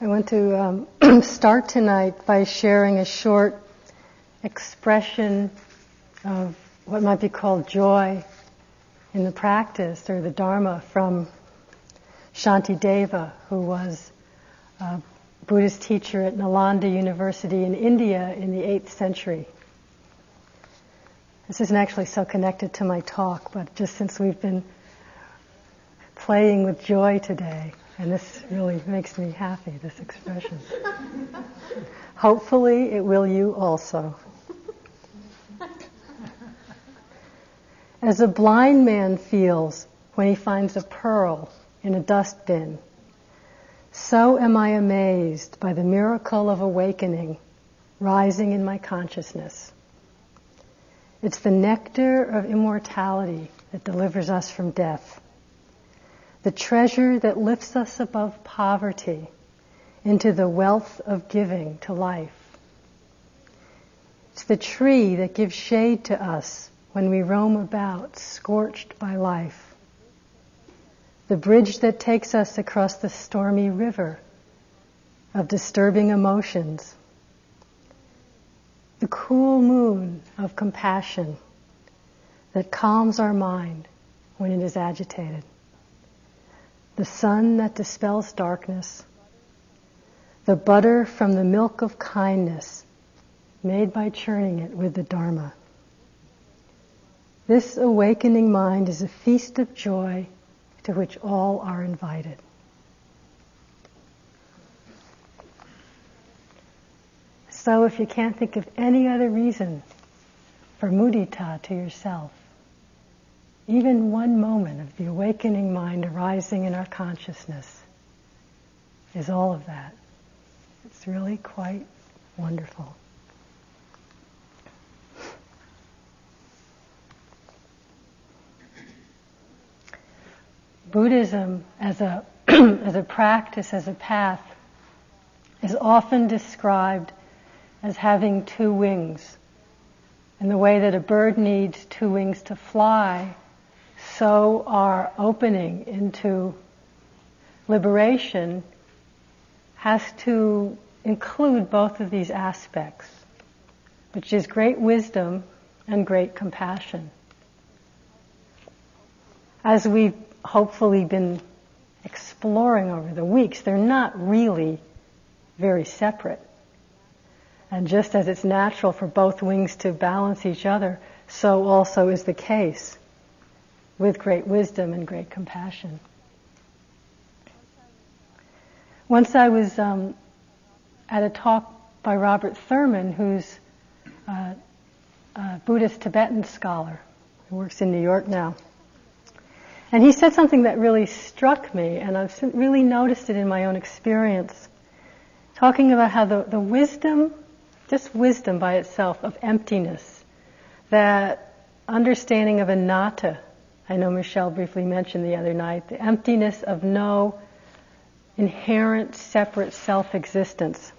I want to um, start tonight by sharing a short expression of what might be called joy in the practice or the Dharma from Shantideva, who was a Buddhist teacher at Nalanda University in India in the 8th century. This isn't actually so connected to my talk, but just since we've been playing with joy today, and this really makes me happy, this expression. Hopefully, it will you also. As a blind man feels when he finds a pearl in a dustbin, so am I amazed by the miracle of awakening rising in my consciousness. It's the nectar of immortality that delivers us from death the treasure that lifts us above poverty into the wealth of giving to life. It's the tree that gives shade to us when we roam about scorched by life. The bridge that takes us across the stormy river of disturbing emotions. The cool moon of compassion that calms our mind when it is agitated the sun that dispels darkness, the butter from the milk of kindness made by churning it with the Dharma. This awakening mind is a feast of joy to which all are invited. So if you can't think of any other reason for mudita to yourself, even one moment of the awakening mind arising in our consciousness is all of that. It's really quite wonderful. Buddhism as a, as a practice, as a path, is often described as having two wings. In the way that a bird needs two wings to fly, so our opening into liberation has to include both of these aspects, which is great wisdom and great compassion. As we've hopefully been exploring over the weeks, they're not really very separate. And just as it's natural for both wings to balance each other, so also is the case with great wisdom and great compassion. Once I was um, at a talk by Robert Thurman, who's a Buddhist Tibetan scholar who works in New York now. And he said something that really struck me, and I've really noticed it in my own experience. Talking about how the, the wisdom, just wisdom by itself, of emptiness, that understanding of anatta, I know Michelle briefly mentioned the other night, the emptiness of no inherent separate self-existence.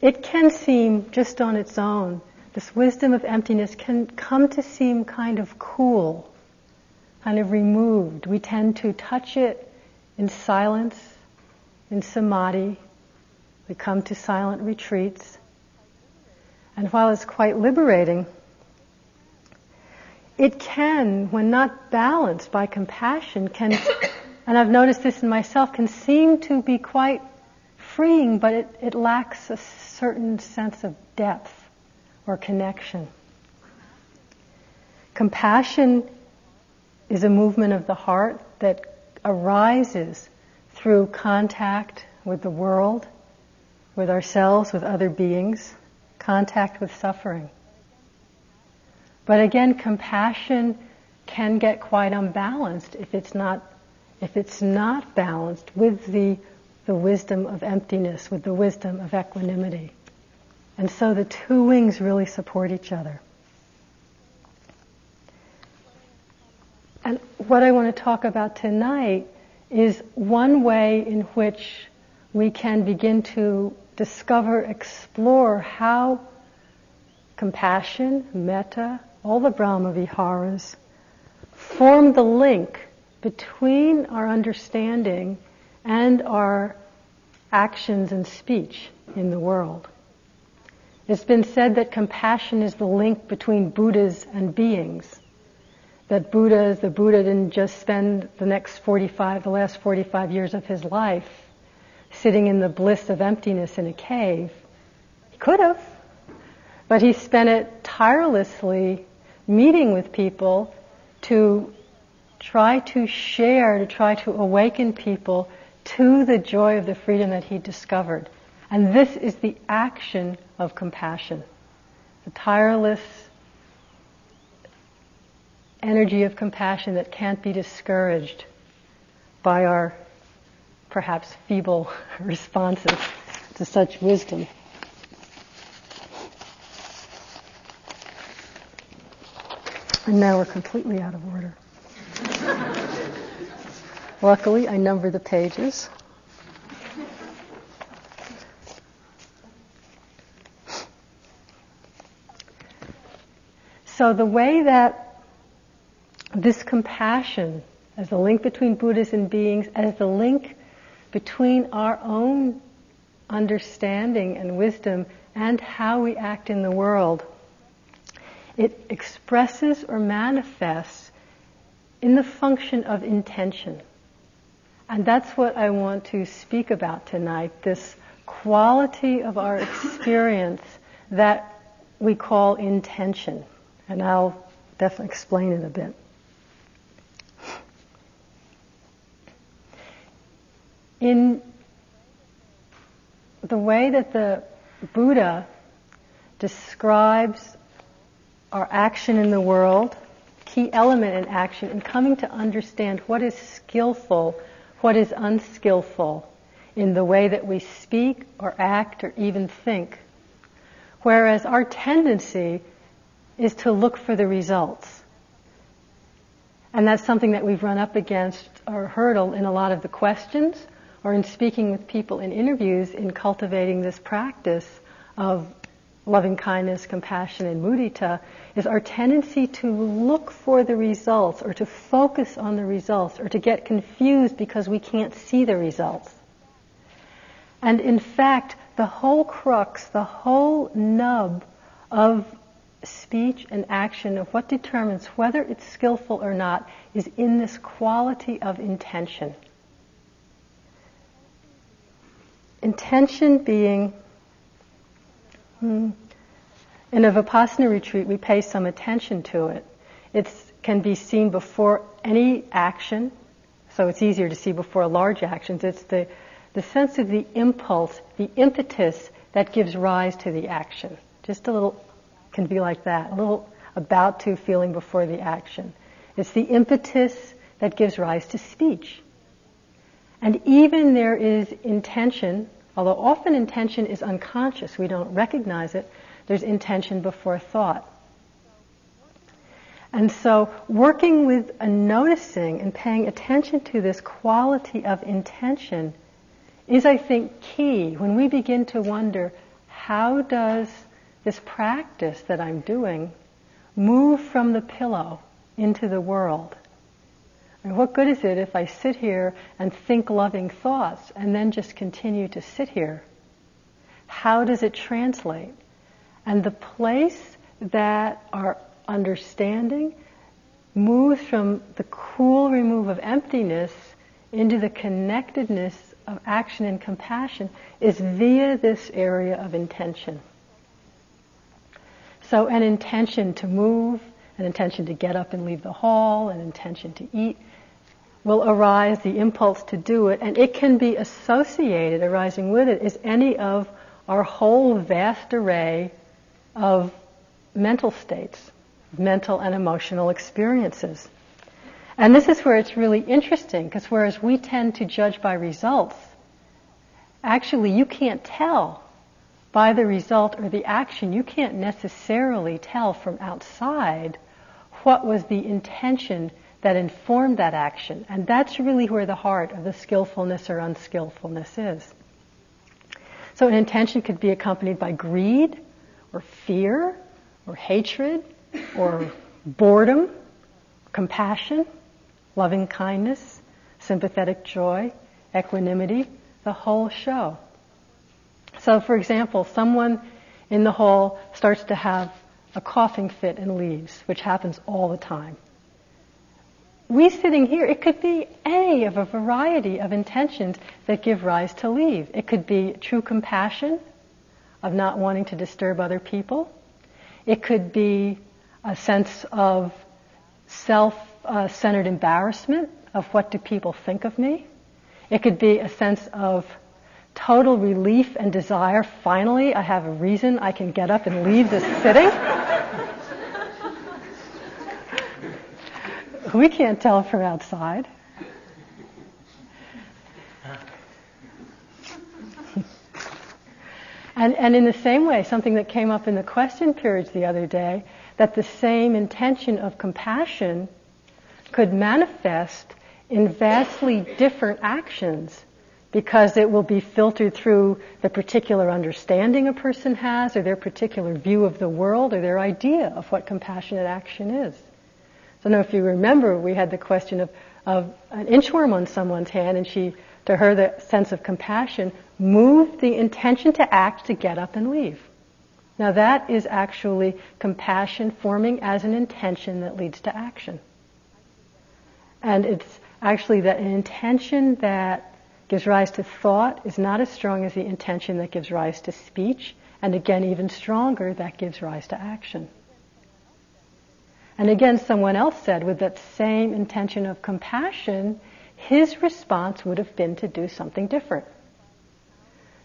It can seem just on its own, this wisdom of emptiness can come to seem kind of cool, kind of removed. We tend to touch it in silence, in samadhi. We come to silent retreats. And while it's quite liberating, it can, when not balanced by compassion, can, and I've noticed this in myself, can seem to be quite freeing, but it, it lacks a certain sense of depth or connection. Compassion is a movement of the heart that arises through contact with the world, with ourselves, with other beings, contact with suffering. But again, compassion can get quite unbalanced if it's not if it's not balanced with the the wisdom of emptiness, with the wisdom of equanimity. And so the two wings really support each other. And what I want to talk about tonight is one way in which we can begin to discover, explore how compassion, metta, all the Brahma Viharas, form the link between our understanding and our actions and speech in the world. It's been said that compassion is the link between Buddhas and beings. That Buddha, the Buddha didn't just spend the next 45, the last 45 years of his life sitting in the bliss of emptiness in a cave. He could have, but he spent it tirelessly meeting with people to try to share, to try to awaken people to the joy of the freedom that he discovered. And this is the action of compassion. The tireless energy of compassion that can't be discouraged by our perhaps feeble responses to such wisdom. And now we're completely out of order. Luckily, I number the pages. So the way that this compassion, as the link between Buddhas and beings, as the link between our own understanding and wisdom and how we act in the world, it expresses or manifests in the function of intention. And that's what I want to speak about tonight, this quality of our experience that we call intention. And I'll definitely explain it a bit. In the way that the Buddha describes our action in the world, key element in action, and coming to understand what is skillful what is unskillful in the way that we speak or act or even think. Whereas our tendency is to look for the results. And that's something that we've run up against or hurdle in a lot of the questions or in speaking with people in interviews in cultivating this practice of loving kindness, compassion, and mudita is our tendency to look for the results or to focus on the results or to get confused because we can't see the results. And in fact, the whole crux, the whole nub of speech and action of what determines whether it's skillful or not is in this quality of intention. Intention being Hmm. In a Vipassana retreat, we pay some attention to it. It can be seen before any action, so it's easier to see before large actions. It's the, the sense of the impulse, the impetus that gives rise to the action. Just a little, can be like that, a little about to feeling before the action. It's the impetus that gives rise to speech. And even there is intention Although often intention is unconscious, we don't recognize it, there's intention before thought. And so working with a noticing and paying attention to this quality of intention is, I think, key when we begin to wonder how does this practice that I'm doing move from the pillow into the world? And what good is it if I sit here and think loving thoughts and then just continue to sit here? How does it translate? And the place that our understanding moves from the cool remove of emptiness into the connectedness of action and compassion is via this area of intention. So an intention to move, an intention to get up and leave the hall, an intention to eat, will arise, the impulse to do it, and it can be associated, arising with it, is any of our whole vast array of mental states, mental and emotional experiences. And this is where it's really interesting, because whereas we tend to judge by results, actually you can't tell by the result or the action, you can't necessarily tell from outside what was the intention that informed that action. And that's really where the heart of the skillfulness or unskillfulness is. So an intention could be accompanied by greed or fear or hatred or boredom, compassion, loving kindness, sympathetic joy, equanimity, the whole show. So, for example, someone in the hall starts to have a coughing fit and leaves, which happens all the time. We sitting here, it could be any of a variety of intentions that give rise to leave. It could be true compassion of not wanting to disturb other people. It could be a sense of self-centered uh, embarrassment of what do people think of me. It could be a sense of total relief and desire. Finally, I have a reason I can get up and leave this sitting. we can't tell from outside. and, and in the same way, something that came up in the question periods the other day, that the same intention of compassion could manifest in vastly different actions because it will be filtered through the particular understanding a person has or their particular view of the world or their idea of what compassionate action is. So now if you remember, we had the question of, of an inchworm on someone's hand and she, to her, the sense of compassion moved the intention to act to get up and leave. Now that is actually compassion forming as an intention that leads to action. And it's actually that an intention that gives rise to thought is not as strong as the intention that gives rise to speech, and again, even stronger, that gives rise to action. And again, someone else said with that same intention of compassion, his response would have been to do something different.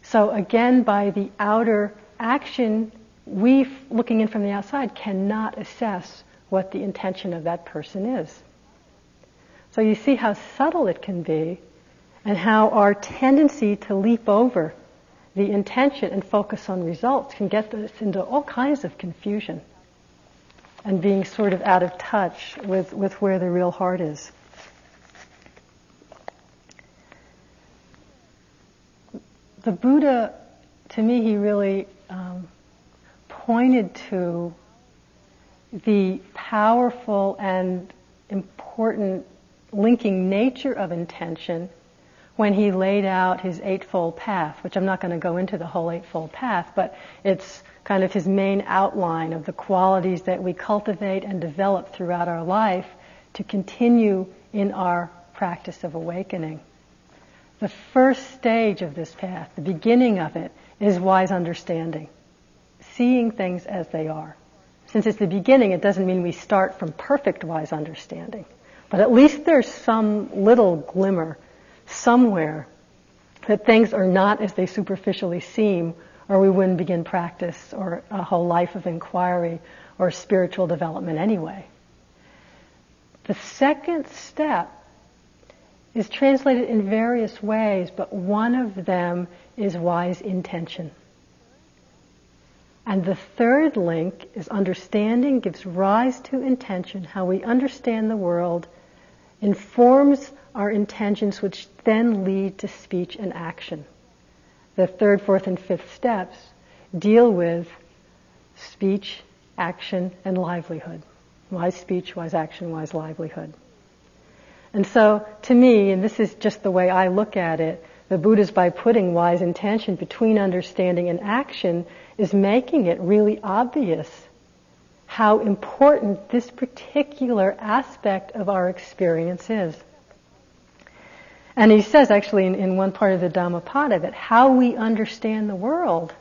So again, by the outer action, we, looking in from the outside, cannot assess what the intention of that person is. So you see how subtle it can be and how our tendency to leap over the intention and focus on results can get us into all kinds of confusion and being sort of out of touch with, with where the real heart is. The Buddha, to me, he really um, pointed to the powerful and important linking nature of intention when he laid out his Eightfold Path, which I'm not going to go into the whole Eightfold Path, but it's kind of his main outline of the qualities that we cultivate and develop throughout our life to continue in our practice of awakening. The first stage of this path, the beginning of it, is wise understanding. Seeing things as they are. Since it's the beginning, it doesn't mean we start from perfect wise understanding. But at least there's some little glimmer somewhere that things are not as they superficially seem, or we wouldn't begin practice or a whole life of inquiry or spiritual development anyway. The second step is translated in various ways, but one of them is wise intention. And the third link is understanding gives rise to intention, how we understand the world informs our intentions, which then lead to speech and action. The third, fourth, and fifth steps deal with speech, action, and livelihood. Wise speech, wise action, wise livelihood. And so, to me, and this is just the way I look at it, the Buddha's by putting wise intention between understanding and action is making it really obvious how important this particular aspect of our experience is. And he says actually in, in one part of the Dhammapada that how we understand the world,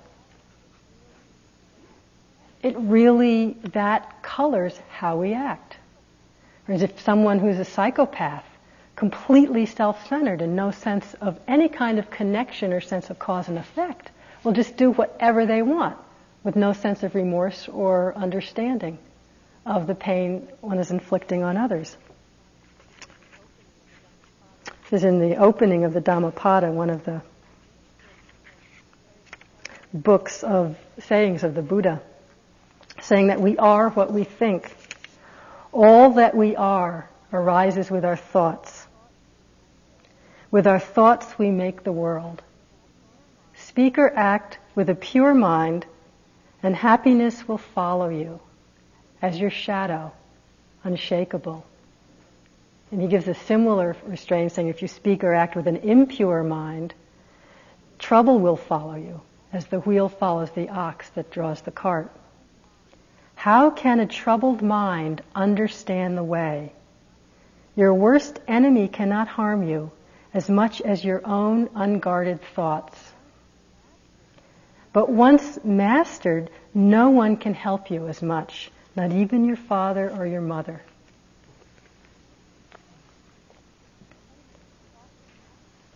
it really, that colors how we act. Whereas if someone who's a psychopath, completely self-centered and no sense of any kind of connection or sense of cause and effect, will just do whatever they want with no sense of remorse or understanding of the pain one is inflicting on others. Is in the opening of the Dhammapada, one of the books of sayings of the Buddha, saying that we are what we think. All that we are arises with our thoughts. With our thoughts we make the world. Speak or act with a pure mind and happiness will follow you as your shadow, unshakable. And he gives a similar restraint saying if you speak or act with an impure mind, trouble will follow you as the wheel follows the ox that draws the cart. How can a troubled mind understand the way? Your worst enemy cannot harm you as much as your own unguarded thoughts. But once mastered, no one can help you as much, not even your father or your mother.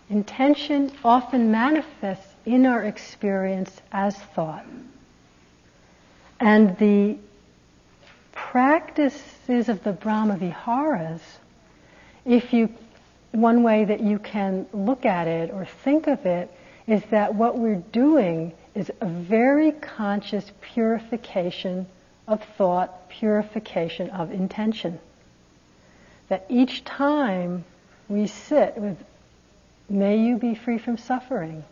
Intention often manifests in our experience as thought. And the practices of the Brahma Viharas, if you, one way that you can look at it or think of it is that what we're doing is a very conscious purification of thought, purification of intention. That each time we sit with May you be free from suffering.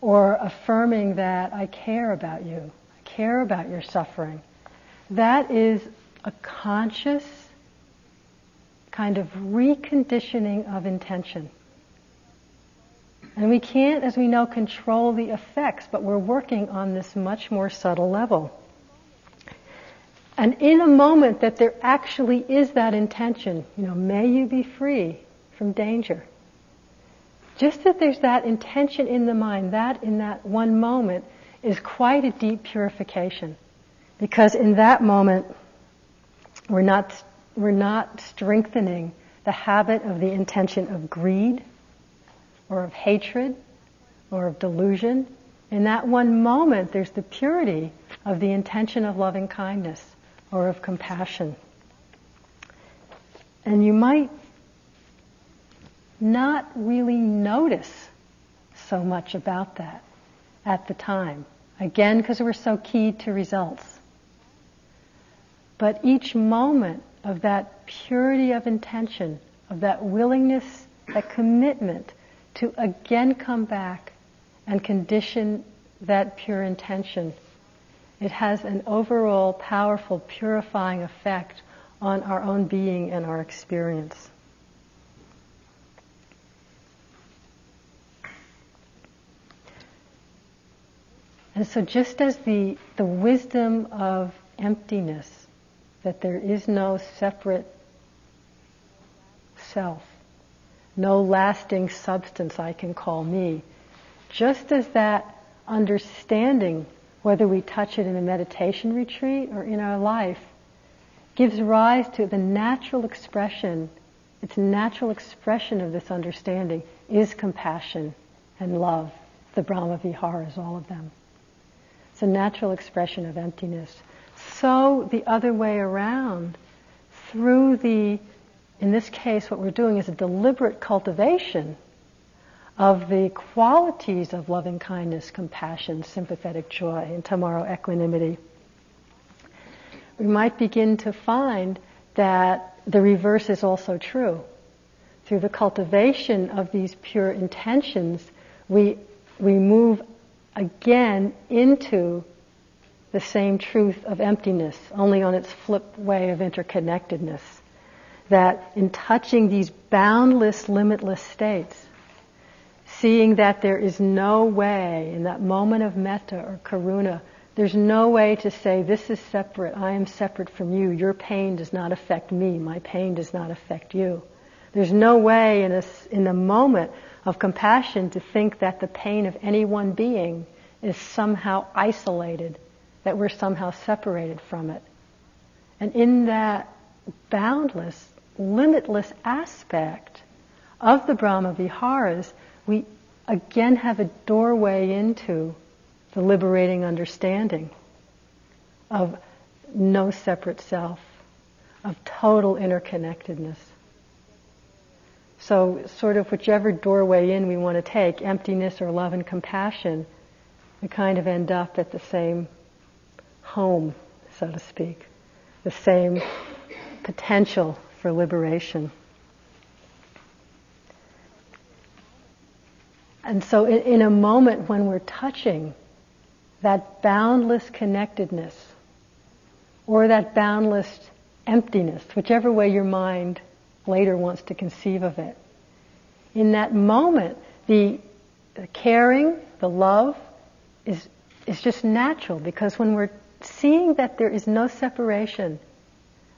Or affirming that I care about you, I care about your suffering. That is a conscious kind of reconditioning of intention. And we can't, as we know, control the effects, but we're working on this much more subtle level. And in a moment that there actually is that intention, you know, may you be free, from danger. Just that there's that intention in the mind, that in that one moment is quite a deep purification. Because in that moment, we're not, we're not strengthening the habit of the intention of greed or of hatred or of delusion. In that one moment, there's the purity of the intention of loving kindness or of compassion. And you might not really notice so much about that at the time. Again, because we're so keyed to results. But each moment of that purity of intention, of that willingness, that commitment to again come back and condition that pure intention, it has an overall powerful purifying effect on our own being and our experience. And so just as the, the wisdom of emptiness, that there is no separate self, no lasting substance I can call me, just as that understanding, whether we touch it in a meditation retreat or in our life, gives rise to the natural expression, its natural expression of this understanding is compassion and love, the Brahma Viharas, all of them. It's a natural expression of emptiness. So the other way around, through the, in this case, what we're doing is a deliberate cultivation of the qualities of loving kindness, compassion, sympathetic joy, and tomorrow equanimity. We might begin to find that the reverse is also true. Through the cultivation of these pure intentions, we, we move again into the same truth of emptiness, only on its flip way of interconnectedness. That in touching these boundless, limitless states, seeing that there is no way in that moment of metta or karuna, there's no way to say, this is separate, I am separate from you, your pain does not affect me, my pain does not affect you. There's no way in a, in a moment of compassion to think that the pain of any one being is somehow isolated, that we're somehow separated from it. And in that boundless, limitless aspect of the Brahma Viharas, we again have a doorway into the liberating understanding of no separate self, of total interconnectedness. So, sort of whichever doorway in we want to take, emptiness or love and compassion, we kind of end up at the same home, so to speak, the same potential for liberation. And so, in, in a moment when we're touching that boundless connectedness or that boundless emptiness, whichever way your mind later wants to conceive of it. In that moment, the the caring, the love is, is just natural because when we're seeing that there is no separation,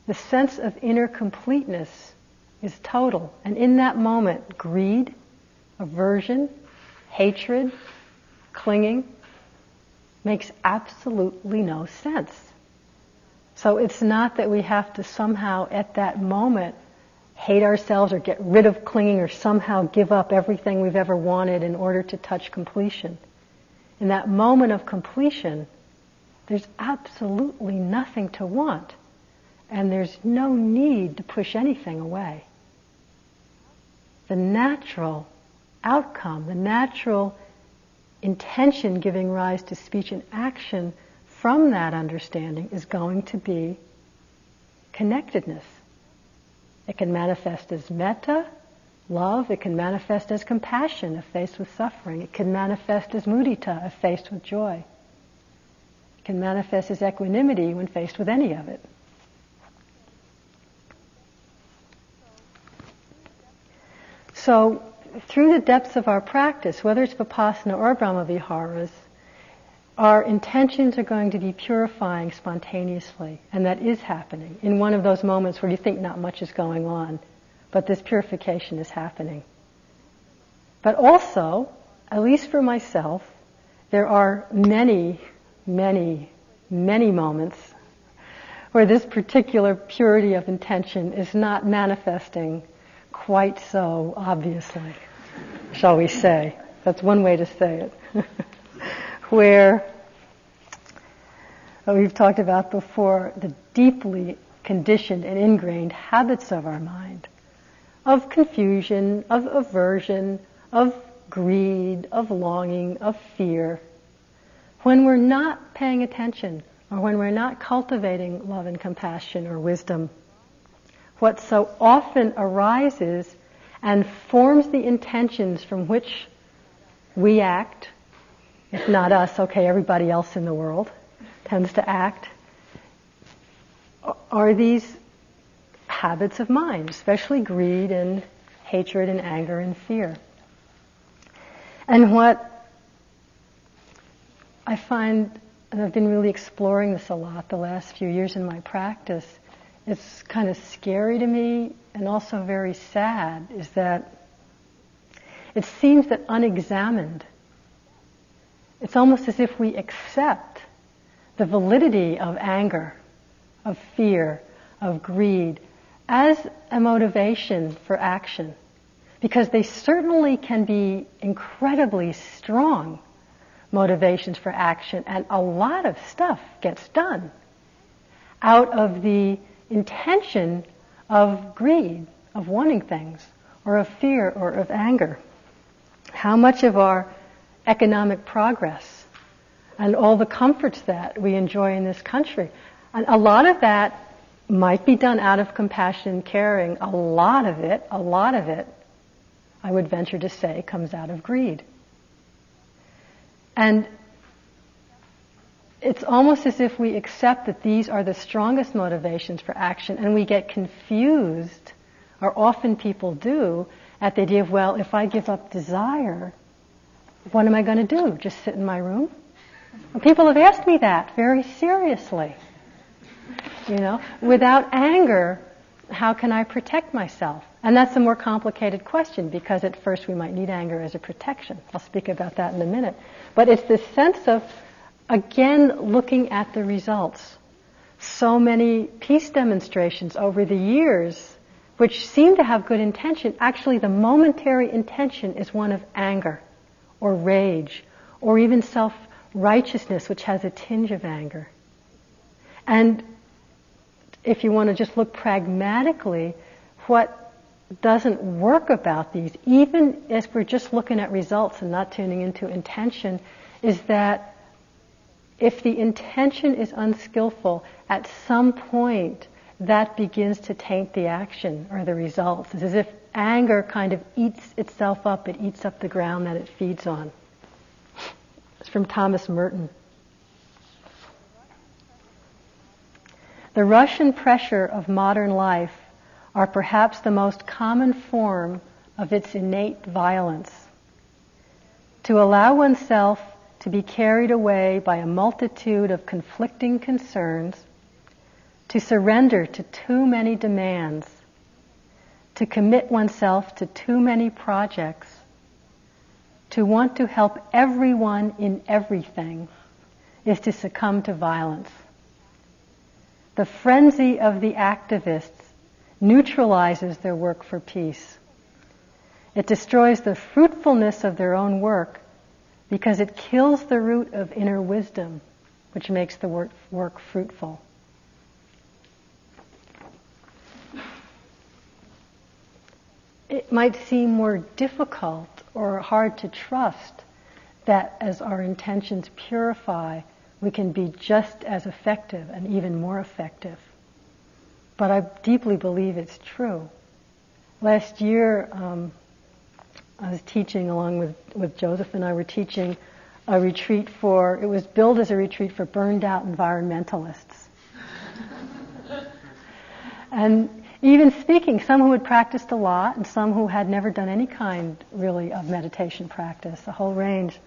the sense of inner completeness is total. And in that moment, greed, aversion, hatred, clinging makes absolutely no sense. So it's not that we have to somehow at that moment hate ourselves or get rid of clinging or somehow give up everything we've ever wanted in order to touch completion. In that moment of completion, there's absolutely nothing to want. And there's no need to push anything away. The natural outcome, the natural intention giving rise to speech and action from that understanding is going to be connectedness. It can manifest as metta, love. It can manifest as compassion if faced with suffering. It can manifest as mudita if faced with joy. It can manifest as equanimity when faced with any of it. So, through the depths of our practice, whether it's Vipassana or Brahmaviharas, our intentions are going to be purifying spontaneously, and that is happening in one of those moments where you think not much is going on, but this purification is happening. But also, at least for myself, there are many, many, many moments where this particular purity of intention is not manifesting quite so obviously, shall we say. That's one way to say it. where uh, we've talked about before the deeply conditioned and ingrained habits of our mind of confusion, of aversion, of greed, of longing, of fear. When we're not paying attention or when we're not cultivating love and compassion or wisdom, what so often arises and forms the intentions from which we act, if not us, okay, everybody else in the world tends to act, are these habits of mind, especially greed and hatred and anger and fear. And what I find, and I've been really exploring this a lot the last few years in my practice, it's kind of scary to me and also very sad is that it seems that unexamined, it's almost as if we accept the validity of anger, of fear, of greed as a motivation for action. Because they certainly can be incredibly strong motivations for action and a lot of stuff gets done out of the intention of greed, of wanting things, or of fear, or of anger. How much of our economic progress and all the comforts that we enjoy in this country, and a lot of that might be done out of compassion and caring. A lot of it, a lot of it, I would venture to say, comes out of greed. And it's almost as if we accept that these are the strongest motivations for action and we get confused, or often people do, at the idea of, well, if I give up desire, what am I going to do? Just sit in my room? People have asked me that very seriously. You know, without anger, how can I protect myself? And that's a more complicated question because at first we might need anger as a protection. I'll speak about that in a minute. But it's this sense of again looking at the results. So many peace demonstrations over the years, which seem to have good intention, actually the momentary intention is one of anger or rage or even self-righteousness, which has a tinge of anger. And if you want to just look pragmatically, what doesn't work about these, even as we're just looking at results and not tuning into intention, is that if the intention is unskillful, at some point that begins to taint the action or the results. It's as if anger kind of eats itself up, it eats up the ground that it feeds on. It's from Thomas Merton. The rush and pressure of modern life are perhaps the most common form of its innate violence. to allow oneself to be carried away by a multitude of conflicting concerns, to surrender to too many demands, to commit oneself to too many projects, to want to help everyone in everything is to succumb to violence. The frenzy of the activists neutralizes their work for peace. It destroys the fruitfulness of their own work because it kills the root of inner wisdom, which makes the work, work fruitful. It might seem more difficult or hard to trust that as our intentions purify, we can be just as effective and even more effective. But I deeply believe it's true. Last year, um, I was teaching along with, with Joseph and I were teaching a retreat for, it was billed as a retreat for burned out environmentalists. and even speaking, some who had practiced a lot and some who had never done any kind really of meditation practice, a whole range.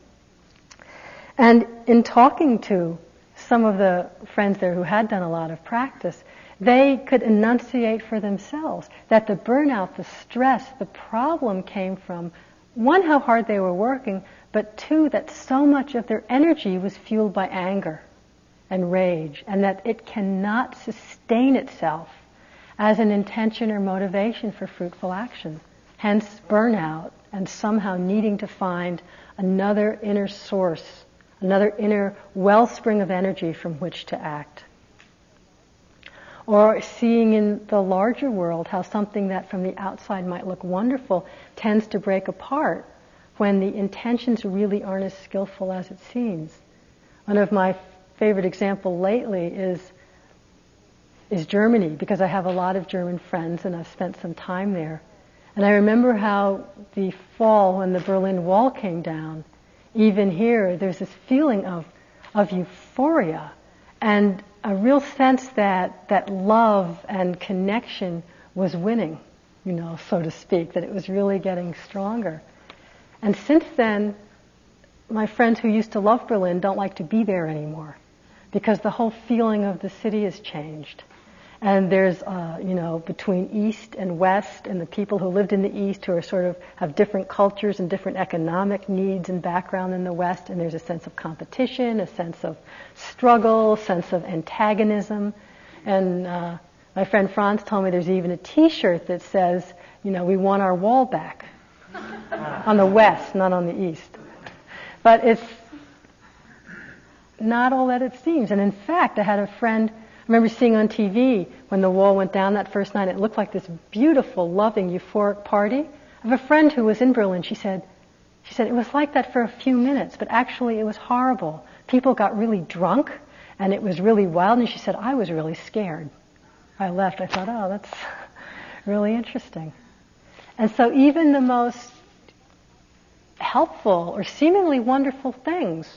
And in talking to some of the friends there who had done a lot of practice, they could enunciate for themselves that the burnout, the stress, the problem came from one, how hard they were working, but two, that so much of their energy was fueled by anger and rage, and that it cannot sustain itself as an intention or motivation for fruitful action. Hence, burnout and somehow needing to find another inner source, another inner wellspring of energy from which to act or seeing in the larger world how something that from the outside might look wonderful tends to break apart when the intentions really aren't as skillful as it seems. One of my favorite examples lately is is Germany because I have a lot of German friends and I've spent some time there. And I remember how the fall when the Berlin Wall came down, even here, there's this feeling of, of euphoria and a real sense that, that love and connection was winning, you know, so to speak, that it was really getting stronger. And since then, my friends who used to love Berlin don't like to be there anymore because the whole feeling of the city has changed. And there's, uh, you know, between East and West, and the people who lived in the East who are sort of have different cultures and different economic needs and background than the West, and there's a sense of competition, a sense of struggle, sense of antagonism. And uh, my friend Franz told me there's even a T-shirt that says, you know, we want our wall back on the West, not on the East. But it's not all that it seems. And in fact, I had a friend remember seeing on TV when the wall went down that first night, it looked like this beautiful, loving, euphoric party. I have a friend who was in Berlin. She said, she said, it was like that for a few minutes, but actually it was horrible. People got really drunk and it was really wild. And she said, I was really scared. I left. I thought, oh, that's really interesting. And so even the most helpful or seemingly wonderful things,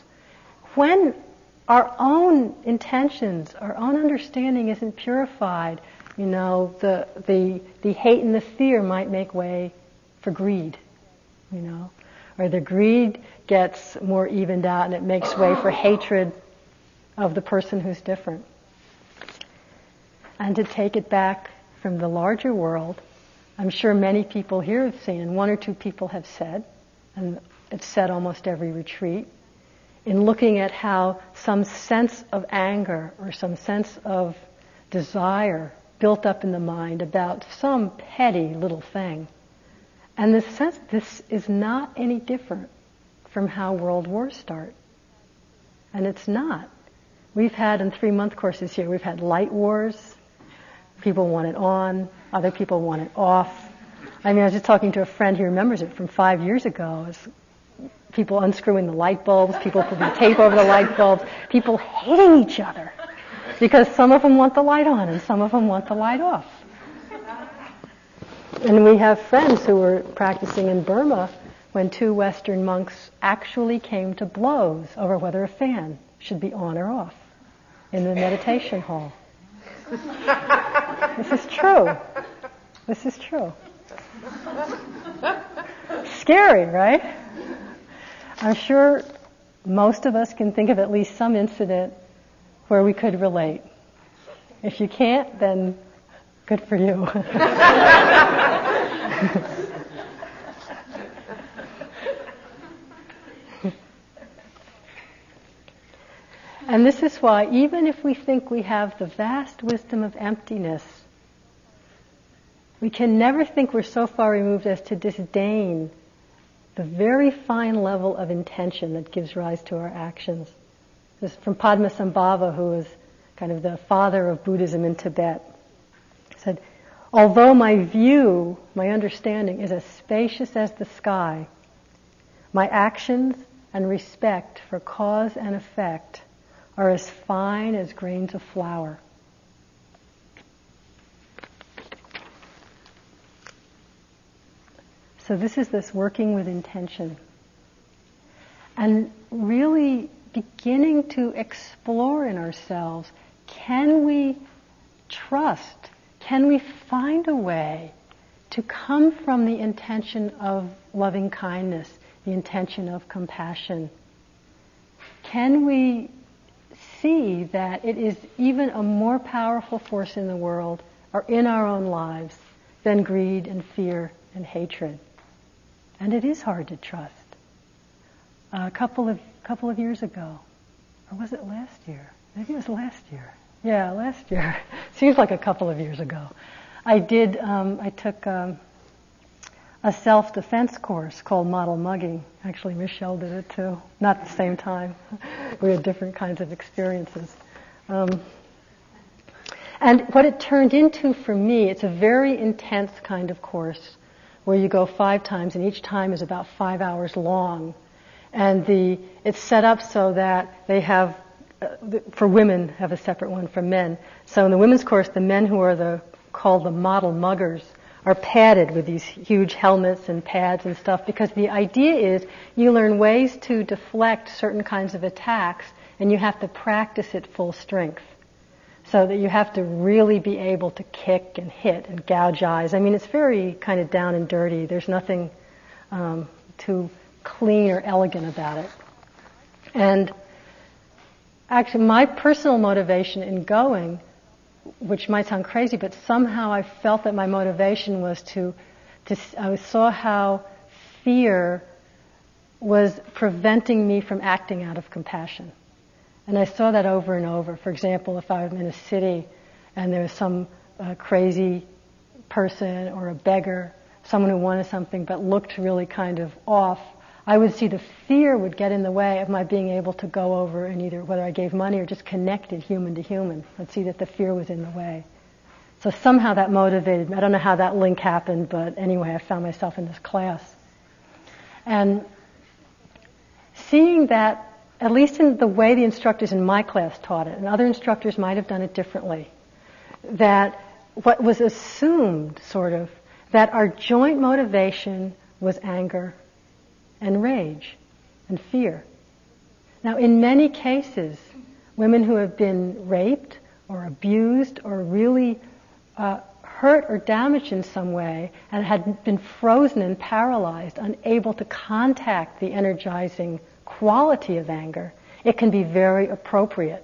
when our own intentions, our own understanding isn't purified, you know, the, the, the hate and the fear might make way for greed, you know, or the greed gets more evened out and it makes way for hatred of the person who's different. And to take it back from the larger world, I'm sure many people here have seen, and one or two people have said, and it's said almost every retreat, in looking at how some sense of anger or some sense of desire built up in the mind about some petty little thing. And this sense this is not any different from how world wars start. And it's not. We've had in three month courses here, we've had light wars. People want it on, other people want it off. I mean, I was just talking to a friend who remembers it from five years ago. People unscrewing the light bulbs, people putting tape over the light bulbs, people hating each other because some of them want the light on and some of them want the light off. And we have friends who were practicing in Burma when two Western monks actually came to blows over whether a fan should be on or off in the meditation hall. this is true. This is true. Scary, right? I'm sure most of us can think of at least some incident where we could relate. If you can't, then good for you. And this is why, even if we think we have the vast wisdom of emptiness, we can never think we're so far removed as to disdain the very fine level of intention that gives rise to our actions. This is from Padmasambhava, who is kind of the father of Buddhism in Tibet. Said, although my view, my understanding is as spacious as the sky, my actions and respect for cause and effect are as fine as grains of flour. So this is this working with intention. And really beginning to explore in ourselves, can we trust, can we find a way to come from the intention of loving kindness, the intention of compassion? Can we see that it is even a more powerful force in the world or in our own lives than greed and fear and hatred. And it is hard to trust. A couple of couple of years ago, or was it last year? Maybe it was last year. Yeah, last year. Seems like a couple of years ago. I did. Um, I took um, a self-defense course called Model Mugging. Actually, Michelle did it too. Not at the same time. we had different kinds of experiences. Um, and what it turned into for me, it's a very intense kind of course where you go five times, and each time is about five hours long. And the it's set up so that they have uh, for women have a separate one for men. So in the women's course, the men who are the called the model muggers are padded with these huge helmets and pads and stuff because the idea is you learn ways to deflect certain kinds of attacks and you have to practice it full strength. So that you have to really be able to kick and hit and gouge eyes. I mean, it's very kind of down and dirty. There's nothing um, too clean or elegant about it. And actually, my personal motivation in going which might sound crazy, but somehow I felt that my motivation was to, to I saw how fear was preventing me from acting out of compassion. And I saw that over and over. For example, if I'm in a city and there was some uh, crazy person or a beggar, someone who wanted something but looked really kind of off, I would see the fear would get in the way of my being able to go over and either whether I gave money or just connected human to human. I'd see that the fear was in the way. So somehow that motivated me. I don't know how that link happened, but anyway, I found myself in this class. And seeing that, at least in the way the instructors in my class taught it, and other instructors might have done it differently, that what was assumed, sort of, that our joint motivation was anger and rage and fear. Now, in many cases, women who have been raped or abused or really uh, hurt or damaged in some way and had been frozen and paralyzed, unable to contact the energizing quality of anger, it can be very appropriate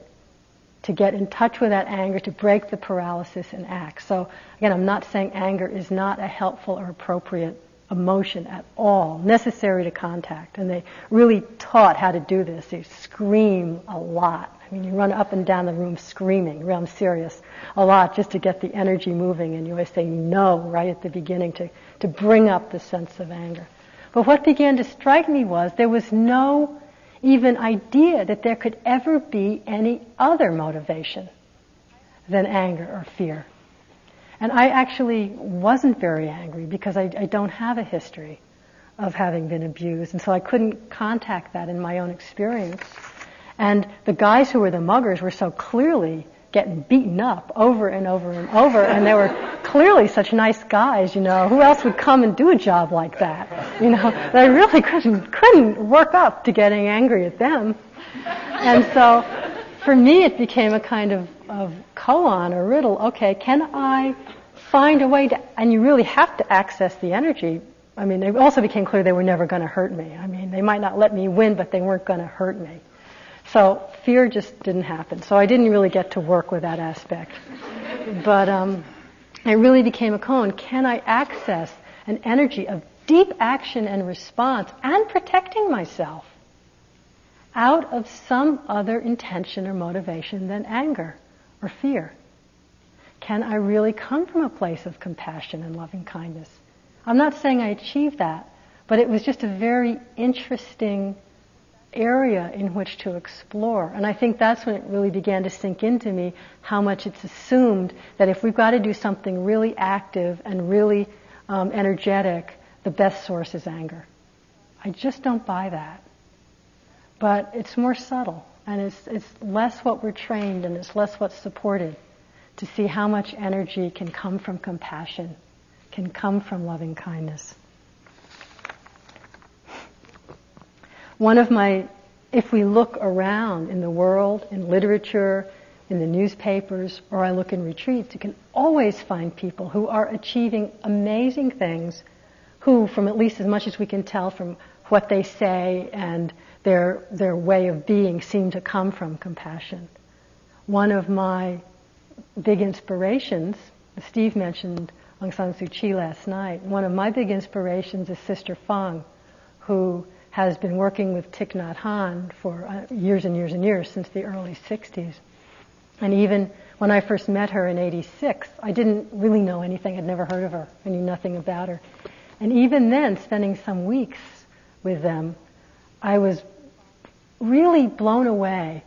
to get in touch with that anger, to break the paralysis and act. So again, I'm not saying anger is not a helpful or appropriate emotion at all necessary to contact. And they really taught how to do this. They scream a lot. I mean, you run up and down the room screaming, real I'm serious, a lot just to get the energy moving. And you always say no right at the beginning to, to bring up the sense of anger. But what began to strike me was there was no even idea that there could ever be any other motivation than anger or fear. And I actually wasn't very angry because I, I don't have a history of having been abused. And so I couldn't contact that in my own experience. And the guys who were the muggers were so clearly getting beaten up over and over and over, and they were clearly such nice guys, you know. Who else would come and do a job like that? You know, I really couldn't couldn't work up to getting angry at them. And so for me it became a kind of, of koan or riddle. Okay, can I find a way to, and you really have to access the energy. I mean, it also became clear they were never going to hurt me. I mean, They might not let me win, but they weren't going to hurt me. So fear just didn't happen. So I didn't really get to work with that aspect. But um, it really became a koan. Can I access an energy of deep action and response and protecting myself out of some other intention or motivation than anger or fear? Can I really come from a place of compassion and loving kindness? I'm not saying I achieved that, but it was just a very interesting area in which to explore. And I think that's when it really began to sink into me how much it's assumed that if we've got to do something really active and really um, energetic, the best source is anger. I just don't buy that. But it's more subtle, and it's, it's less what we're trained and it's less what's supported to see how much energy can come from compassion, can come from loving kindness. One of my, if we look around in the world, in literature, in the newspapers, or I look in retreats, you can always find people who are achieving amazing things, who, from at least as much as we can tell from what they say and their, their way of being, seem to come from compassion. One of my big inspirations, Steve mentioned Aung San Suu Kyi last night, one of my big inspirations is Sister Phuong, who has been working with Thich Nhat Hanh for uh, years and years and years since the early 60s. And even when I first met her in 86, I didn't really know anything. I'd never heard of her. I knew nothing about her. And even then, spending some weeks with them, I was really blown away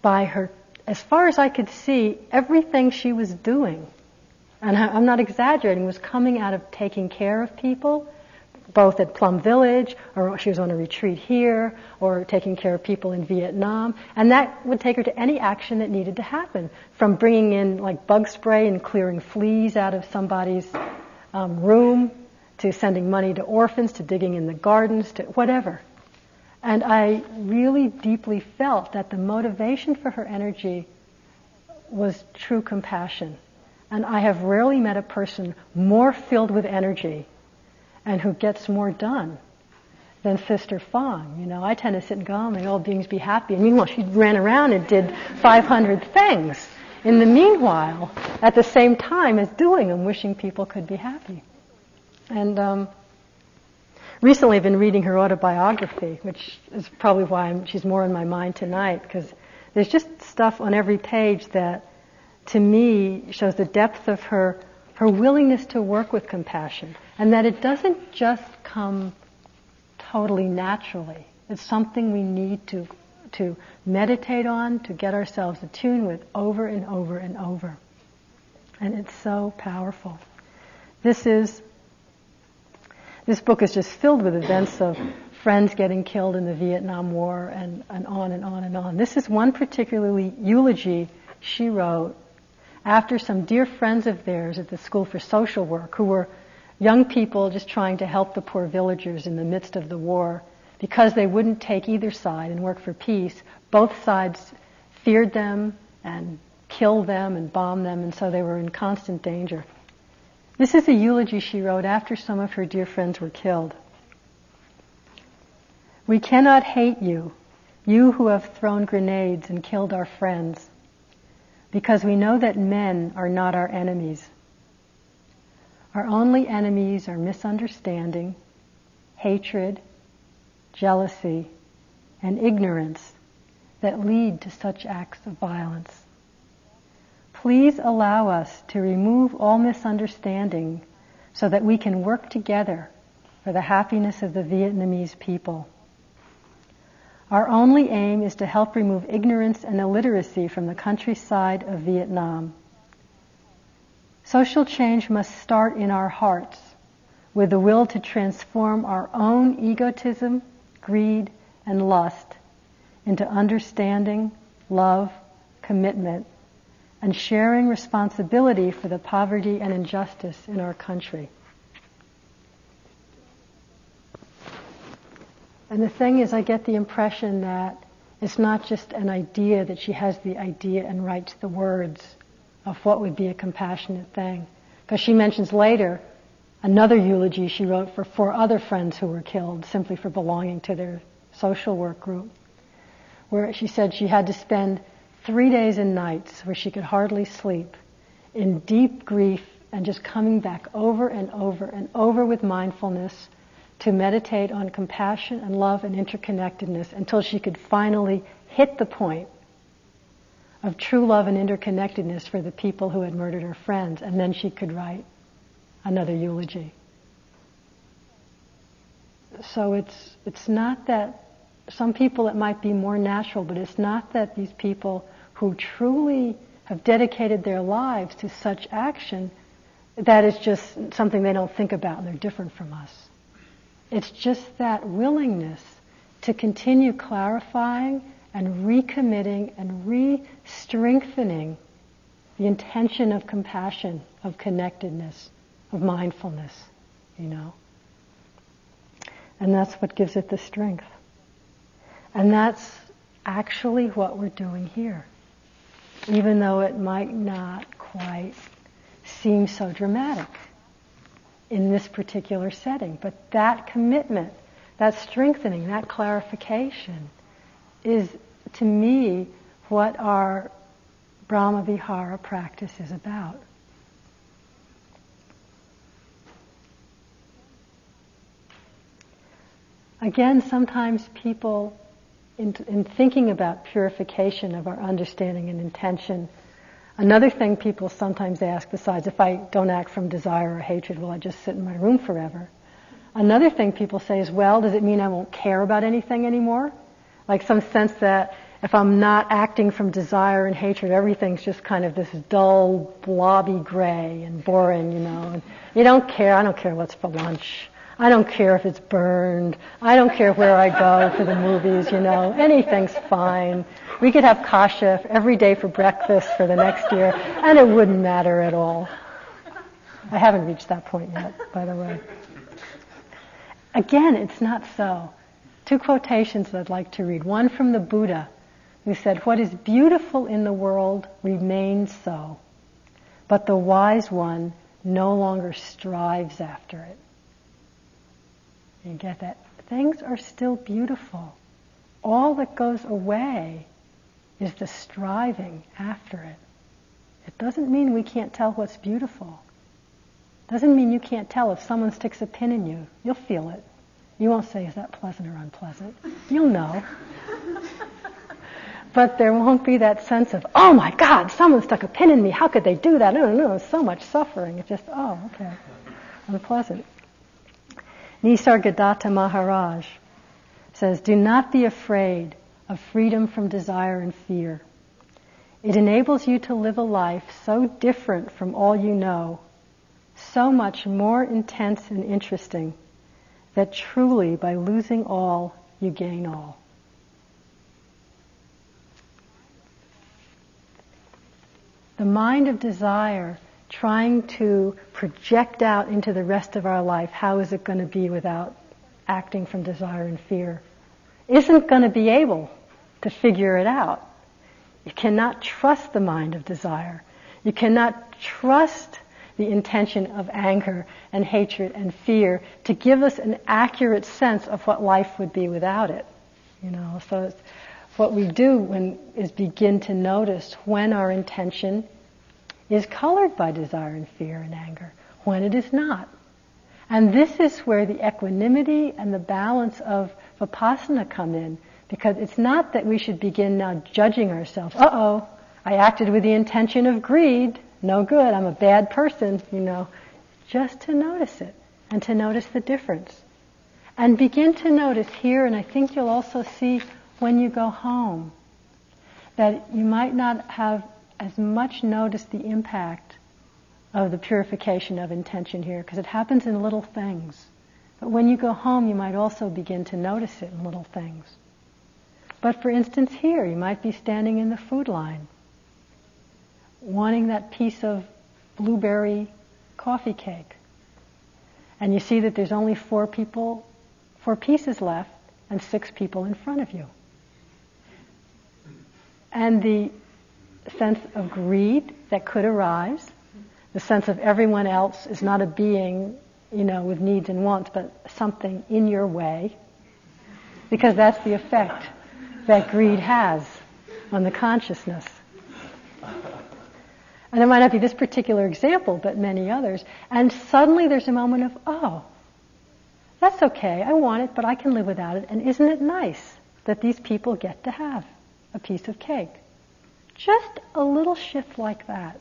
by her, as far as I could see, everything she was doing. And I'm not exaggerating, was coming out of taking care of people both at Plum Village, or she was on a retreat here, or taking care of people in Vietnam. And that would take her to any action that needed to happen, from bringing in like bug spray and clearing fleas out of somebody's um, room, to sending money to orphans, to digging in the gardens, to whatever. And I really deeply felt that the motivation for her energy was true compassion. And I have rarely met a person more filled with energy and who gets more done than Sister Phuong. You know, I tend to sit and go, oh, may all beings be happy. And meanwhile, she ran around and did 500 things. In the meanwhile, at the same time as doing them, wishing people could be happy. And um, recently I've been reading her autobiography, which is probably why I'm, she's more in my mind tonight, because there's just stuff on every page that, to me, shows the depth of her her willingness to work with compassion, and that it doesn't just come totally naturally. It's something we need to, to meditate on, to get ourselves attuned with over and over and over. And it's so powerful. This is, this book is just filled with events of friends getting killed in the Vietnam War and, and on and on and on. This is one particularly eulogy she wrote after some dear friends of theirs at the School for Social Work, who were young people just trying to help the poor villagers in the midst of the war, because they wouldn't take either side and work for peace, both sides feared them and killed them and bombed them, and so they were in constant danger. This is a eulogy she wrote after some of her dear friends were killed. We cannot hate you, you who have thrown grenades and killed our friends because we know that men are not our enemies. Our only enemies are misunderstanding, hatred, jealousy, and ignorance that lead to such acts of violence. Please allow us to remove all misunderstanding so that we can work together for the happiness of the Vietnamese people. Our only aim is to help remove ignorance and illiteracy from the countryside of Vietnam. Social change must start in our hearts with the will to transform our own egotism, greed, and lust into understanding, love, commitment, and sharing responsibility for the poverty and injustice in our country. And the thing is, I get the impression that it's not just an idea that she has the idea and writes the words of what would be a compassionate thing. Because she mentions later another eulogy she wrote for four other friends who were killed simply for belonging to their social work group, where she said she had to spend three days and nights where she could hardly sleep in deep grief and just coming back over and over and over with mindfulness to meditate on compassion and love and interconnectedness until she could finally hit the point of true love and interconnectedness for the people who had murdered her friends, and then she could write another eulogy. So it's it's not that some people it might be more natural, but it's not that these people who truly have dedicated their lives to such action, that is just something they don't think about and they're different from us. It's just that willingness to continue clarifying and recommitting and re-strengthening the intention of compassion, of connectedness, of mindfulness, you know. And that's what gives it the strength. And that's actually what we're doing here. Even though it might not quite seem so dramatic in this particular setting. But that commitment, that strengthening, that clarification is, to me, what our Brahma Vihara practice is about. Again, sometimes people, in, in, thinking about purification of our understanding and intention, another thing people sometimes ask, besides if I don't act from desire or hatred, will I just sit in my room forever? Another thing people say is, well, does it mean I won't care about anything anymore? Like some sense that if I'm not acting from desire and hatred, everything's just kind of this dull, blobby gray and boring, you know. And you don't care. I don't care what's for lunch. I don't care if it's burned. I don't care where I go for the movies, you know. Anything's fine. We could have kasha every day for breakfast for the next year, and it wouldn't matter at all. I haven't reached that point yet, by the way. Again, it's not so. Two quotations that I'd like to read. One from the Buddha, who said, What is beautiful in the world remains so, but the wise one no longer strives after it. You get that? Things are still beautiful. All that goes away is the striving after it. It doesn't mean we can't tell what's beautiful. Doesn't mean you can't tell if someone sticks a pin in you. You'll feel it. You won't say, is that pleasant or unpleasant? You'll know. but there won't be that sense of, oh my God, someone stuck a pin in me. How could they do that? No, no, no. So much suffering. It's just, oh, okay. Unpleasant. Nisargadatta Maharaj says, Do not be afraid of freedom from desire and fear. It enables you to live a life so different from all you know, so much more intense and interesting, that truly by losing all, you gain all. The mind of desire trying to project out into the rest of our life, how is it going to be without acting from desire and fear, isn't going to be able to figure it out. You cannot trust the mind of desire. You cannot trust the intention of anger and hatred and fear to give us an accurate sense of what life would be without it. You know, so what we do when is begin to notice when our intention is colored by desire and fear and anger, when it is not. And this is where the equanimity and the balance of vipassana come in, because it's not that we should begin now judging ourselves. Uh oh, I acted with the intention of greed. No good. I'm a bad person, you know. Just to notice it and to notice the difference. And begin to notice here, and I think you'll also see when you go home, that you might not have as much noticed the impact of the purification of intention here, because it happens in little things. But when you go home, you might also begin to notice it in little things. But for instance, here, you might be standing in the food line, wanting that piece of blueberry coffee cake. And you see that there's only four people, four pieces left, and six people in front of you. And the sense of greed that could arise, the sense of everyone else is not a being you know, with needs and wants, but something in your way, because that's the effect that greed has on the consciousness. And it might not be this particular example, but many others. And suddenly there's a moment of, oh, that's okay. I want it, but I can live without it. And isn't it nice that these people get to have a piece of cake? Just a little shift like that.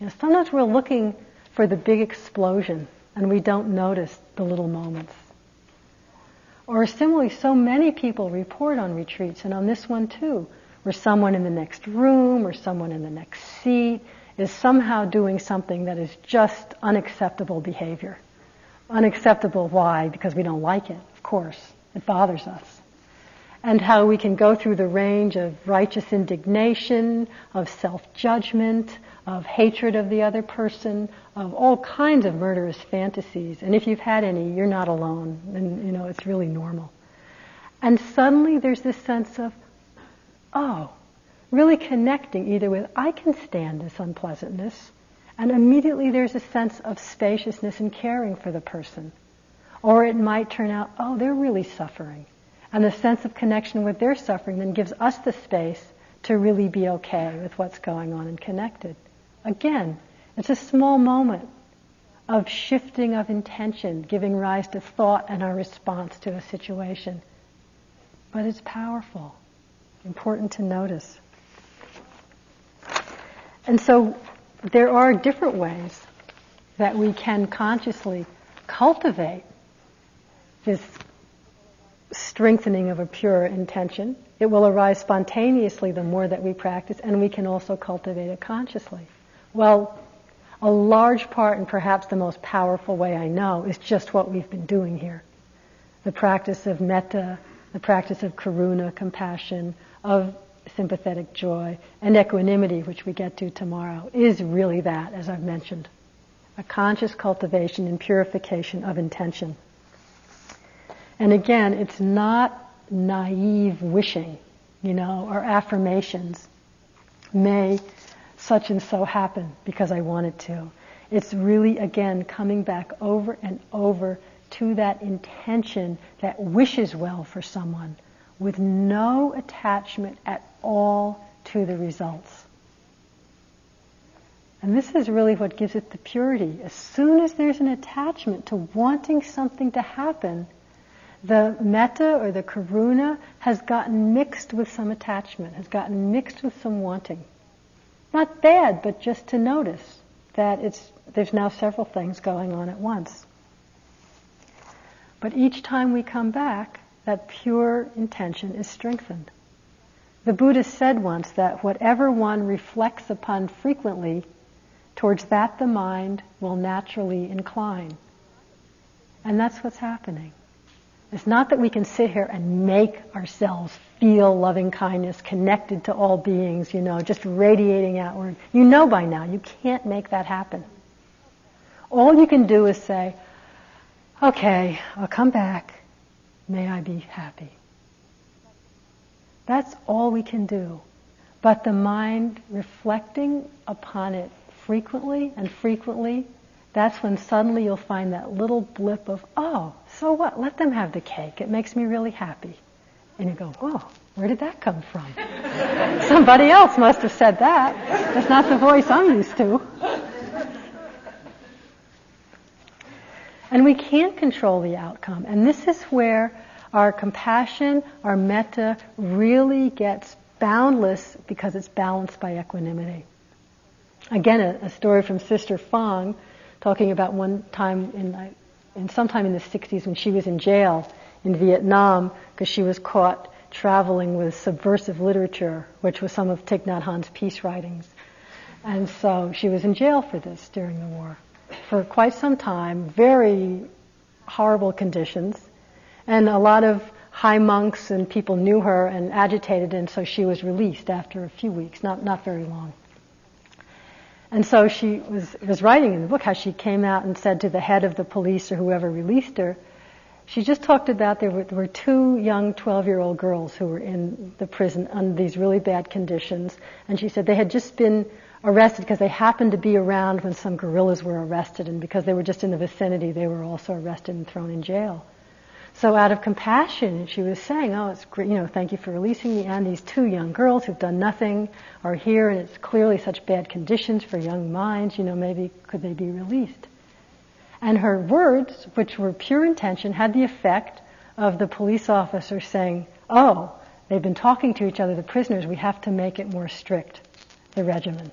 You know, sometimes we're looking for the big explosion and we don't notice the little moments. Or similarly, so many people report on retreats, and on this one too, where someone in the next room or someone in the next seat is somehow doing something that is just unacceptable behavior. Unacceptable, why? Because we don't like it, of course. It bothers us. And how we can go through the range of righteous indignation, of self-judgment, of hatred of the other person, of all kinds of murderous fantasies. And if you've had any, you're not alone. And, you know, it's really normal. And suddenly there's this sense of, oh, really connecting either with, I can stand this unpleasantness, and immediately there's a sense of spaciousness and caring for the person. Or it might turn out, oh, they're really suffering. And the sense of connection with their suffering then gives us the space to really be okay with what's going on and connected. Again, it's a small moment of shifting of intention, giving rise to thought and our response to a situation. But it's powerful important to notice. And so there are different ways that we can consciously cultivate this strengthening of a pure intention. It will arise spontaneously the more that we practice, and we can also cultivate it consciously. Well, a large part, and perhaps the most powerful way I know, is just what we've been doing here. The practice of metta, the practice of karuna, compassion, of sympathetic joy and equanimity, which we get to tomorrow, is really that, as I've mentioned. A conscious cultivation and purification of intention. And again, it's not naive wishing, you know, or affirmations. May such and so happen because I want it to. It's really, again, coming back over and over to that intention that wishes well for someone with no attachment at all to the results. And this is really what gives it the purity. As soon as there's an attachment to wanting something to happen, the metta or the karuna has gotten mixed with some attachment, has gotten mixed with some wanting. Not bad, but just to notice that it's, there's now several things going on at once. But each time we come back, that pure intention is strengthened. The Buddha said once that whatever one reflects upon frequently, towards that the mind will naturally incline. And that's what's happening. It's not that we can sit here and make ourselves feel loving kindness connected to all beings, you know, just radiating outward. You know by now, you can't make that happen. All you can do is say, okay, I'll come back May I be happy. That's all we can do. But the mind reflecting upon it frequently and frequently, that's when suddenly you'll find that little blip of, oh, so what? Let them have the cake. It makes me really happy. And you go, whoa, where did that come from? Somebody else must have said that. That's not the voice I'm used to. And we can't control the outcome. And this is where our compassion, our metta really gets boundless because it's balanced by equanimity. Again, a, a story from Sister Phuong talking about one time in, in sometime in the 60s when she was in jail in Vietnam because she was caught traveling with subversive literature, which was some of Thich Nhat Hanh's peace writings. And so she was in jail for this during the war for quite some time, very horrible conditions. And a lot of high monks and people knew her and agitated, and so she was released after a few weeks, not, not very long. And so she was, was writing in the book how she came out and said to the head of the police or whoever released her, she just talked about there were, there were two young 12 year old girls who were in the prison under these really bad conditions. And she said they had just been arrested because they happened to be around when some guerrillas were arrested, and because they were just in the vicinity, they were also arrested and thrown in jail. So out of compassion, she was saying, oh, it's great, you know, thank you for releasing me. And these two young girls who've done nothing are here and it's clearly such bad conditions for young minds, you know, maybe could they be released? And her words, which were pure intention, had the effect of the police officer saying, oh, they've been talking to each other, the prisoners, we have to make it more strict, the regimen.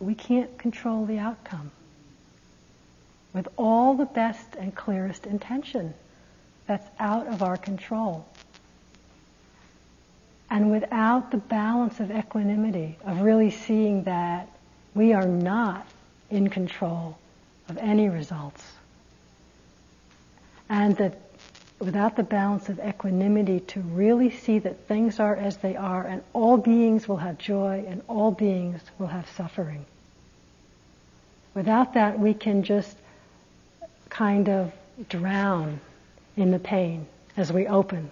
We can't control the outcome with all the best and clearest intention. That's out of our control. And without the balance of equanimity, of really seeing that we are not in control of any results, and that without the balance of equanimity to really see that things are as they are and all beings will have joy and all beings will have suffering. Without that, we can just kind of drown in the pain as we open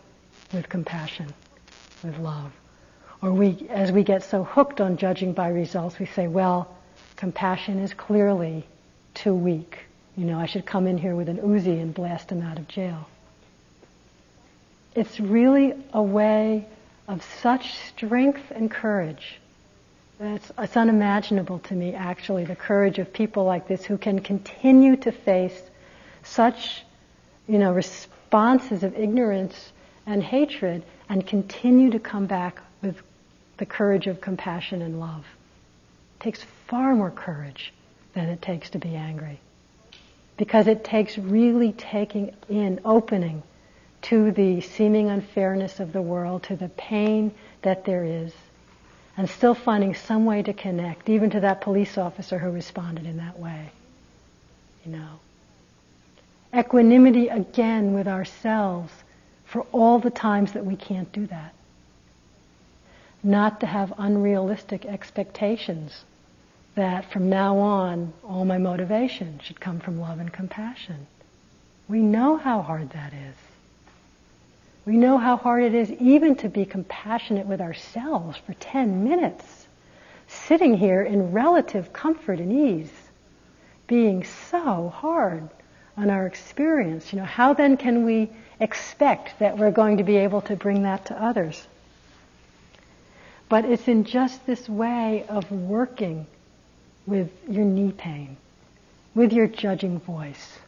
with compassion, with love. Or we, as we get so hooked on judging by results, we say, well, compassion is clearly too weak. You know, I should come in here with an Uzi and blast him out of jail. It's really a way of such strength and courage. It's, it's unimaginable to me, actually, the courage of people like this who can continue to face such, you know, responses of ignorance and hatred and continue to come back with the courage of compassion and love. It takes far more courage than it takes to be angry. Because it takes really taking in, opening to the seeming unfairness of the world, to the pain that there is, and still finding some way to connect, even to that police officer who responded in that way. You know equanimity again with ourselves for all the times that we can't do that. Not to have unrealistic expectations that from now on all my motivation should come from love and compassion. We know how hard that is. We know how hard it is even to be compassionate with ourselves for 10 minutes, sitting here in relative comfort and ease, being so hard on our experience. You know, how then can we expect that we're going to be able to bring that to others? But it's in just this way of working with your knee pain, with your judging voice,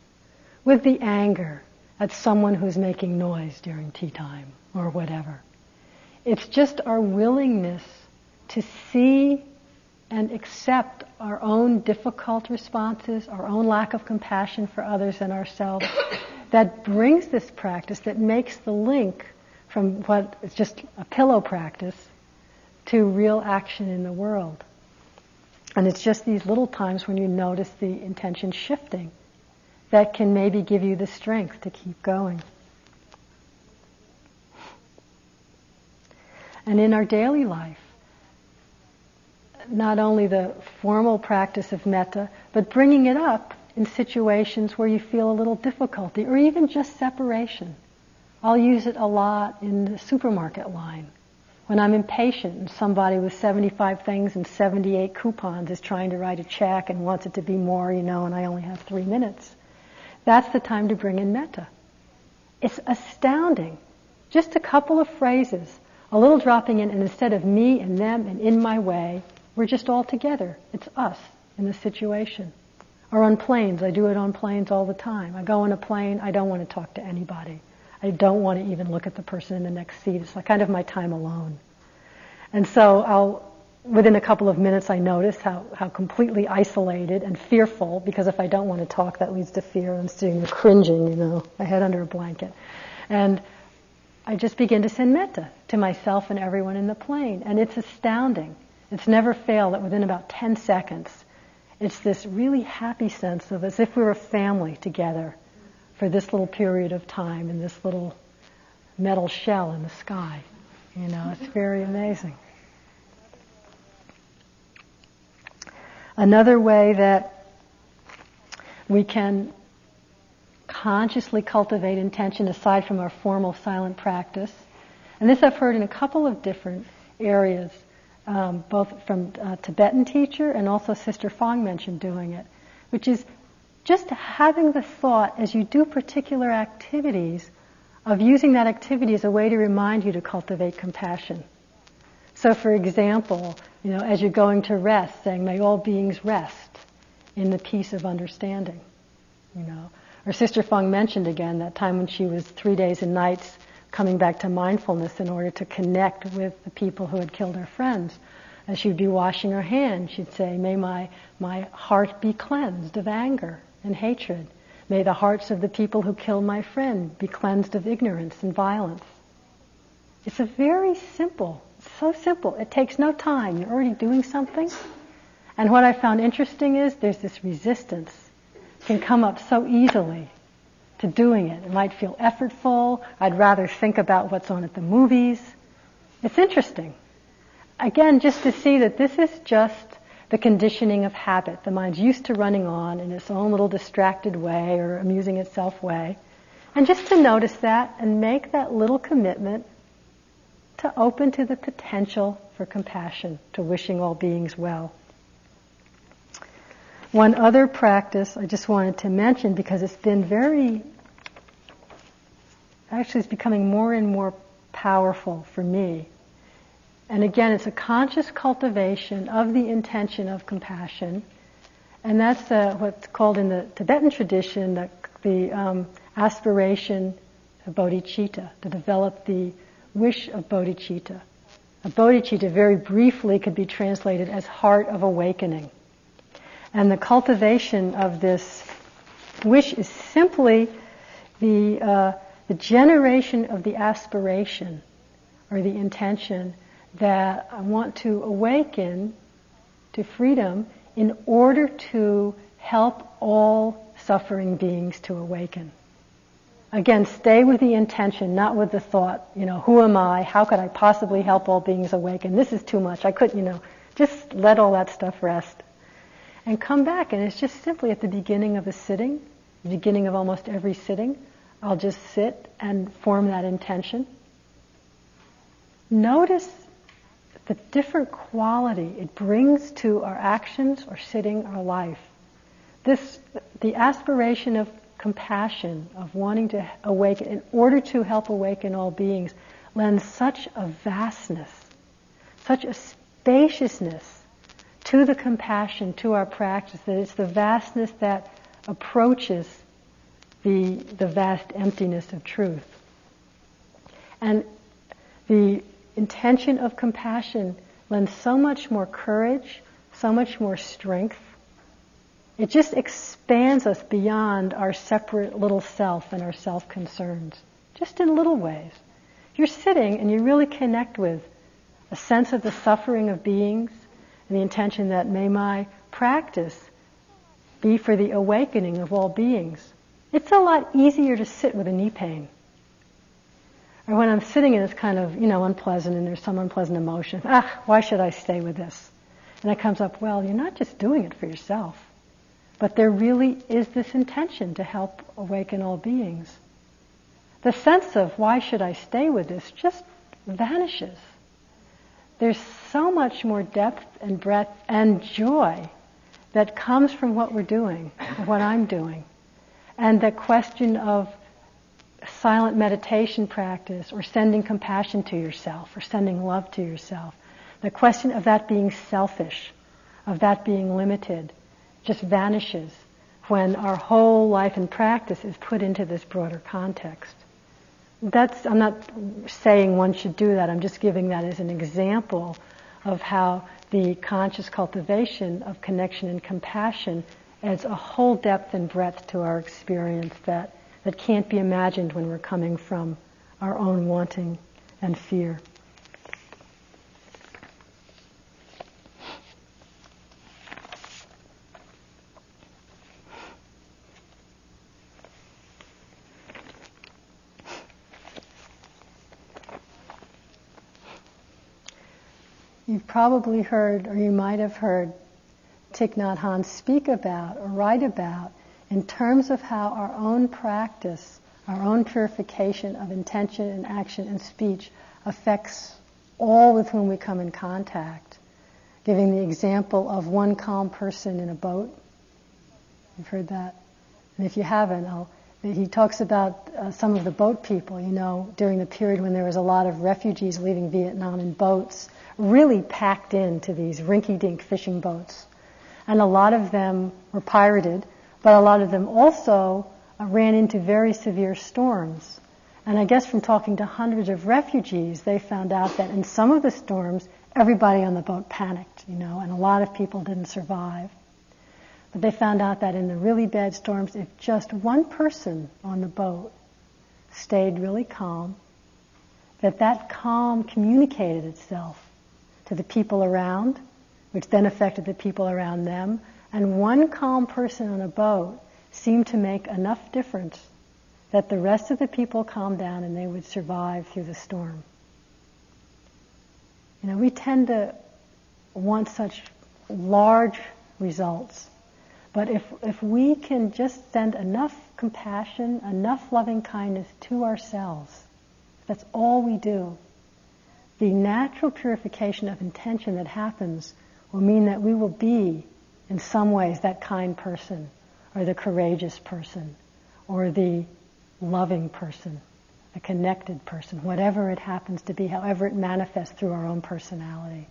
with the anger at someone who's making noise during tea time or whatever. It's just our willingness to see and accept our own difficult responses, our own lack of compassion for others and ourselves, that brings this practice, that makes the link from what is just a pillow practice to real action in the world. And it's just these little times when you notice the intention shifting that can maybe give you the strength to keep going. And in our daily life, not only the formal practice of metta, but bringing it up in situations where you feel a little difficulty or even just separation. I'll use it a lot in the supermarket line. When I'm impatient and somebody with 75 things and 78 coupons is trying to write a check and wants it to be more, you know, and I only have three minutes. That's the time to bring in metta. It's astounding. Just a couple of phrases, a little dropping in, and instead of me and them and in my way, we're just all together. It's us in the situation. Or on planes. I do it on planes all the time. I go on a plane, I don't want to talk to anybody. I don't want to even look at the person in the next seat. It's like kind of my time alone. And so I'll, within a couple of minutes, I notice how, how completely isolated and fearful, because if I don't want to talk, that leads to fear. I'm sitting there cringing, you know, my head under a blanket. And I just begin to send metta to myself and everyone in the plane. And it's astounding. It's never failed that within about 10 seconds, it's this really happy sense of as if we were a family together for this little period of time in this little metal shell in the sky. You know, it's very amazing. Another way that we can consciously cultivate intention aside from our formal silent practice, and this I've heard in a couple of different areas um, both from a Tibetan teacher and also Sister Phuong mentioned doing it, which is just having the thought as you do particular activities of using that activity as a way to remind you to cultivate compassion. So, for example, you know, as you're going to rest, saying, "May all beings rest in the peace of understanding," you know. Or Sister Phuong mentioned again that time when she was three days and nights coming back to mindfulness in order to connect with the people who had killed her friends. As she'd be washing her hands, she'd say, May my, my heart be cleansed of anger and hatred. May the hearts of the people who killed my friend be cleansed of ignorance and violence. It's a very simple, so simple. It takes no time. You're already doing something. And what I found interesting is there's this resistance can come up so easily to doing it. It might feel effortful. I'd rather think about what's on at the movies. It's interesting. Again, just to see that this is just the conditioning of habit. The mind's used to running on in its own little distracted way or amusing itself way. And just to notice that and make that little commitment to open to the potential for compassion, to wishing all beings well. One other practice I just wanted to mention because it's been very, actually, it's becoming more and more powerful for me. And again, it's a conscious cultivation of the intention of compassion. And that's uh, what's called in the Tibetan tradition the, the um, aspiration of bodhicitta, to develop the wish of bodhicitta. A bodhicitta, very briefly, could be translated as heart of awakening. And the cultivation of this wish is simply the, uh, the generation of the aspiration or the intention that I want to awaken to freedom in order to help all suffering beings to awaken. Again, stay with the intention, not with the thought, you know, who am I? How could I possibly help all beings awaken? This is too much. I couldn't, you know, just let all that stuff rest and come back. And it's just simply at the beginning of a sitting, the beginning of almost every sitting, I'll just sit and form that intention. Notice the different quality it brings to our actions or sitting our life. This, the aspiration of compassion, of wanting to awaken, in order to help awaken all beings, lends such a vastness, such a spaciousness to the compassion, to our practice, that it's the vastness that approaches the, the vast emptiness of truth. And the intention of compassion lends so much more courage, so much more strength. It just expands us beyond our separate little self and our self concerns, just in little ways. You're sitting and you really connect with a sense of the suffering of beings, and the intention that may my practice be for the awakening of all beings. It's a lot easier to sit with a knee pain. Or when I'm sitting and it's kind of, you know, unpleasant and there's some unpleasant emotion. Ah, why should I stay with this? And it comes up, well, you're not just doing it for yourself, but there really is this intention to help awaken all beings. The sense of why should I stay with this just vanishes there's so much more depth and breadth and joy that comes from what we're doing, what I'm doing. And the question of silent meditation practice or sending compassion to yourself or sending love to yourself, the question of that being selfish, of that being limited, just vanishes when our whole life and practice is put into this broader context that's, I'm not saying one should do that, I'm just giving that as an example of how the conscious cultivation of connection and compassion adds a whole depth and breadth to our experience that, that can't be imagined when we're coming from our own wanting and fear. Probably heard, or you might have heard, Thich Nhat Hanh speak about or write about in terms of how our own practice, our own purification of intention and action and speech affects all with whom we come in contact. giving the example of one calm person in a boat. You've heard that? And if you haven't, I'll, he talks about uh, some of the boat people, you know, during the period when there was a lot of refugees leaving Vietnam in boats, really packed into these rinky-dink fishing boats. And a lot of them were pirated, but a lot of them also uh, ran into very severe storms. And I guess from talking to hundreds of refugees, they found out that in some of the storms, everybody on the boat panicked, you know, and a lot of people didn't survive. But they found out that in the really bad storms, if just one person on the boat stayed really calm, that that calm communicated itself to the people around, which then affected the people around them, and one calm person on a boat seemed to make enough difference that the rest of the people calmed down and they would survive through the storm. You know, we tend to want such large results. But if, if we can just send enough compassion, enough loving kindness to ourselves, that's all we do, the natural purification of intention that happens will mean that we will be, in some ways, that kind person, or the courageous person, or the loving person, the connected person, whatever it happens to be, however it manifests through our own personality.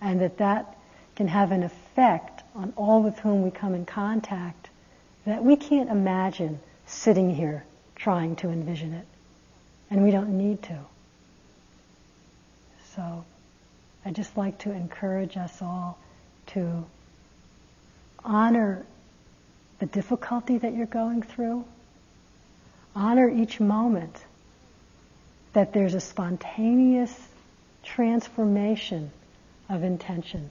And that that can have an effect on all with whom we come in contact that we can't imagine sitting here trying to envision it. And we don't need to. So I just like to encourage us all to honor the difficulty that you're going through honor each moment that there's a spontaneous transformation of intention.